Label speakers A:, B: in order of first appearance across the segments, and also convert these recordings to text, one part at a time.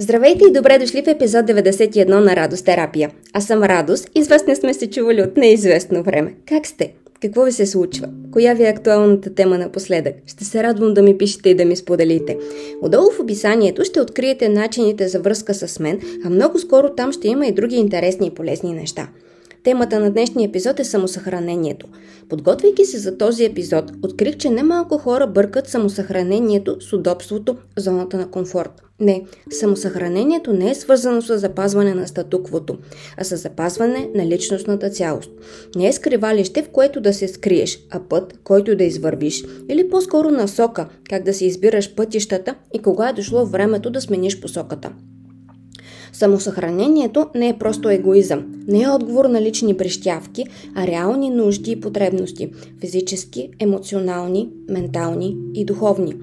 A: Здравейте и добре дошли в епизод 91 на Радост терапия. Аз съм Радост и с вас не сме се чували от неизвестно време. Как сте? Какво ви се случва? Коя ви е актуалната тема напоследък? Ще се радвам да ми пишете и да ми споделите. Отдолу в описанието ще откриете начините за връзка с мен, а много скоро там ще има и други интересни и полезни неща. Темата на днешния епизод е самосъхранението. Подготвяйки се за този епизод, открих, че немалко хора бъркат самосъхранението с удобството, зоната на комфорт. Не, самосъхранението не е свързано с запазване на статуквото, а с запазване на личностната цялост. Не е скривалище, в което да се скриеш, а път, който да извървиш, или по-скоро насока, как да си избираш пътищата и кога е дошло времето да смениш посоката. Самосъхранението не е просто егоизъм, не е отговор на лични прищявки, а реални нужди и потребности – физически, емоционални, ментални и духовни.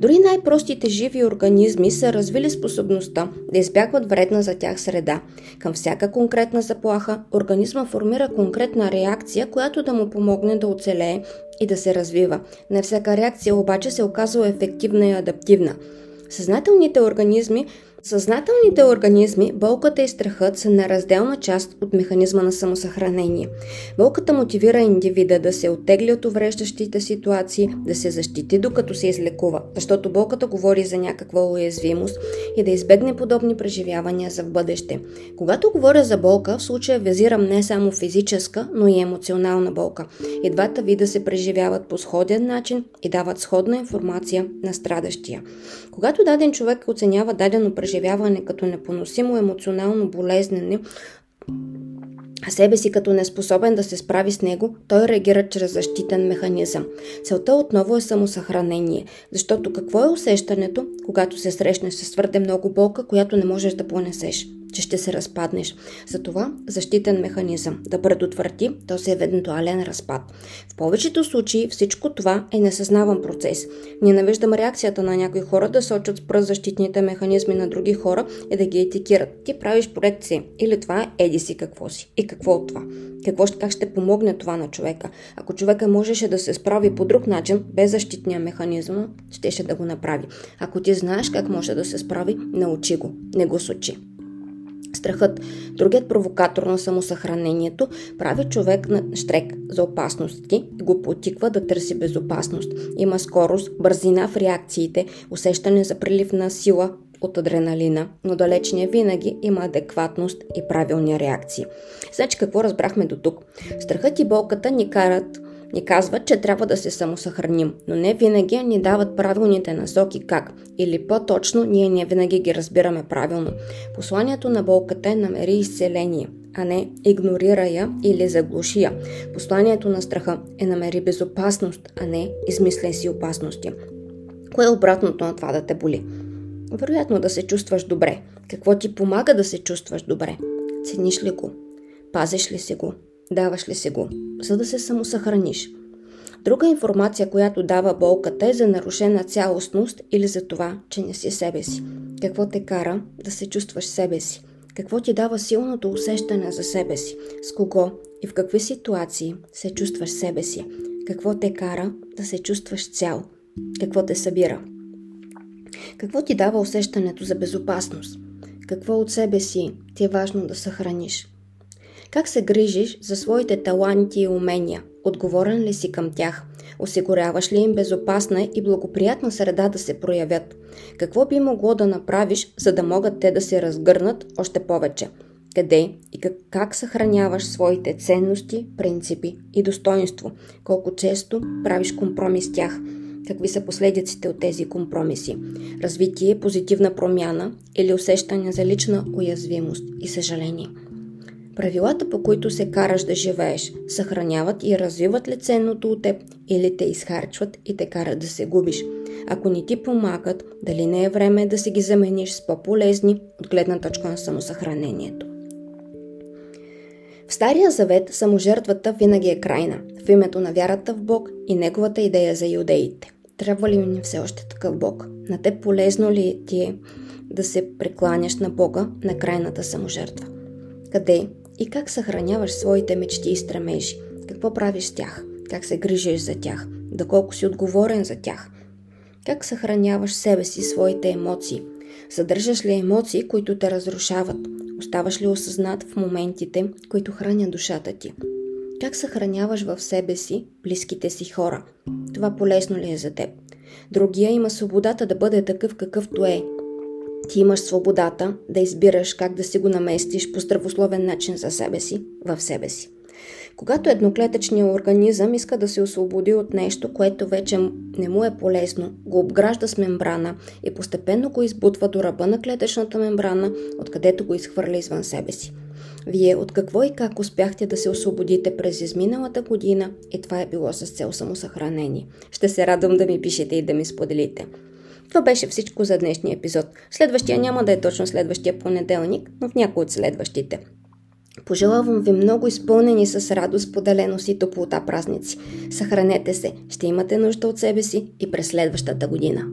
A: Дори най-простите живи организми са развили способността да избягват вредна за тях среда. Към всяка конкретна заплаха организма формира конкретна реакция, която да му помогне да оцелее и да се развива. Не всяка реакция обаче се оказва ефективна и адаптивна. Съзнателните организми Съзнателните организми, болката и страхът са неразделна част от механизма на самосъхранение. Болката мотивира индивида да се оттегли от увреждащите ситуации, да се защити докато се излекува, защото болката говори за някаква уязвимост и да избегне подобни преживявания за в бъдеще. Когато говоря за болка, в случая визирам не само физическа, но и емоционална болка. И двата вида се преживяват по сходен начин и дават сходна информация на страдащия. Когато даден човек оценява дадено преживяване, преживяване като непоносимо емоционално болезнене, а себе си като неспособен да се справи с него, той реагира чрез защитен механизъм. Целта отново е самосъхранение, защото какво е усещането, когато се срещнеш с твърде много болка, която не можеш да понесеш? Че ще се разпаднеш. Затова защитен механизъм да предотврати този евентуален разпад. В повечето случаи всичко това е несъзнаван процес. Ние навиждам реакцията на някои хора да сочат с пръст защитните механизми на други хора и да ги етикират. Ти правиш проекция или това е еди си какво си. И какво от това? Какво, как ще помогне това на човека? Ако човека можеше да се справи по друг начин, без защитния механизъм, щеше да го направи. Ако ти знаеш как може да се справи, научи го, не го сочи. Страхът, другият провокатор на самосъхранението, прави човек на штрек за опасности и го потиква да търси безопасност. Има скорост, бързина в реакциите, усещане за прилив на сила от адреналина, но далеч не винаги има адекватност и правилни реакции. Значи какво разбрахме до тук? Страхът и болката ни карат ни казват, че трябва да се самосъхраним, но не винаги ни дават правилните насоки как, или по-точно ние не винаги ги разбираме правилно. Посланието на болката е намери изцеление, а не игнорира я или заглуши я. Посланието на страха е намери безопасност, а не измисляй си опасности. Кое е обратното на това да те боли? Вероятно да се чувстваш добре. Какво ти помага да се чувстваш добре? Цениш ли го? Пазиш ли се го? Даваш ли се го, за да се самосъхраниш? Друга информация, която дава болката е за нарушена цялостност или за това, че не си себе си. Какво те кара да се чувстваш себе си? Какво ти дава силното усещане за себе си? С кого и в какви ситуации се чувстваш себе си? Какво те кара да се чувстваш цял? Какво те събира? Какво ти дава усещането за безопасност? Какво от себе си ти е важно да съхраниш? Как се грижиш за своите таланти и умения? Отговорен ли си към тях? Осигуряваш ли им безопасна и благоприятна среда да се проявят? Какво би могло да направиш, за да могат те да се разгърнат още повече? Къде и как, как съхраняваш своите ценности, принципи и достоинство? Колко често правиш компромис с тях? Какви са последиците от тези компромиси? Развитие, позитивна промяна или усещане за лична уязвимост и съжаление? Правилата, по които се караш да живееш, съхраняват и развиват ли ценното от теб или те изхарчват и те карат да се губиш. Ако ни ти помагат, дали не е време да си ги замениш с по-полезни от гледна точка на самосъхранението. В Стария завет саможертвата винаги е крайна, в името на вярата в Бог и неговата идея за юдеите. Трябва ли ми все още такъв Бог? На те полезно ли ти е да се прекланяш на Бога на крайната саможертва? Къде и как съхраняваш своите мечти и стремежи? Какво правиш с тях? Как се грижиш за тях? Доколко си отговорен за тях? Как съхраняваш себе си, своите емоции? Задържаш ли емоции, които те разрушават? Оставаш ли осъзнат в моментите, които хранят душата ти? Как съхраняваш в себе си близките си хора? Това полезно ли е за теб? Другия има свободата да бъде такъв какъвто е. Ти имаш свободата да избираш как да си го наместиш по здравословен начин за себе си, в себе си. Когато едноклетъчният организъм иска да се освободи от нещо, което вече не му е полезно, го обгражда с мембрана и постепенно го избутва до ръба на клетъчната мембрана, откъдето го изхвърля извън себе си. Вие от какво и как успяхте да се освободите през изминалата година и това е било с цел самосъхранение. Ще се радвам да ми пишете и да ми споделите. Това беше всичко за днешния епизод. Следващия няма да е точно следващия понеделник, но в някой от следващите. Пожелавам ви много изпълнени с радост, поделеност и топлота празници. Съхранете се, ще имате нужда от себе си и през следващата година.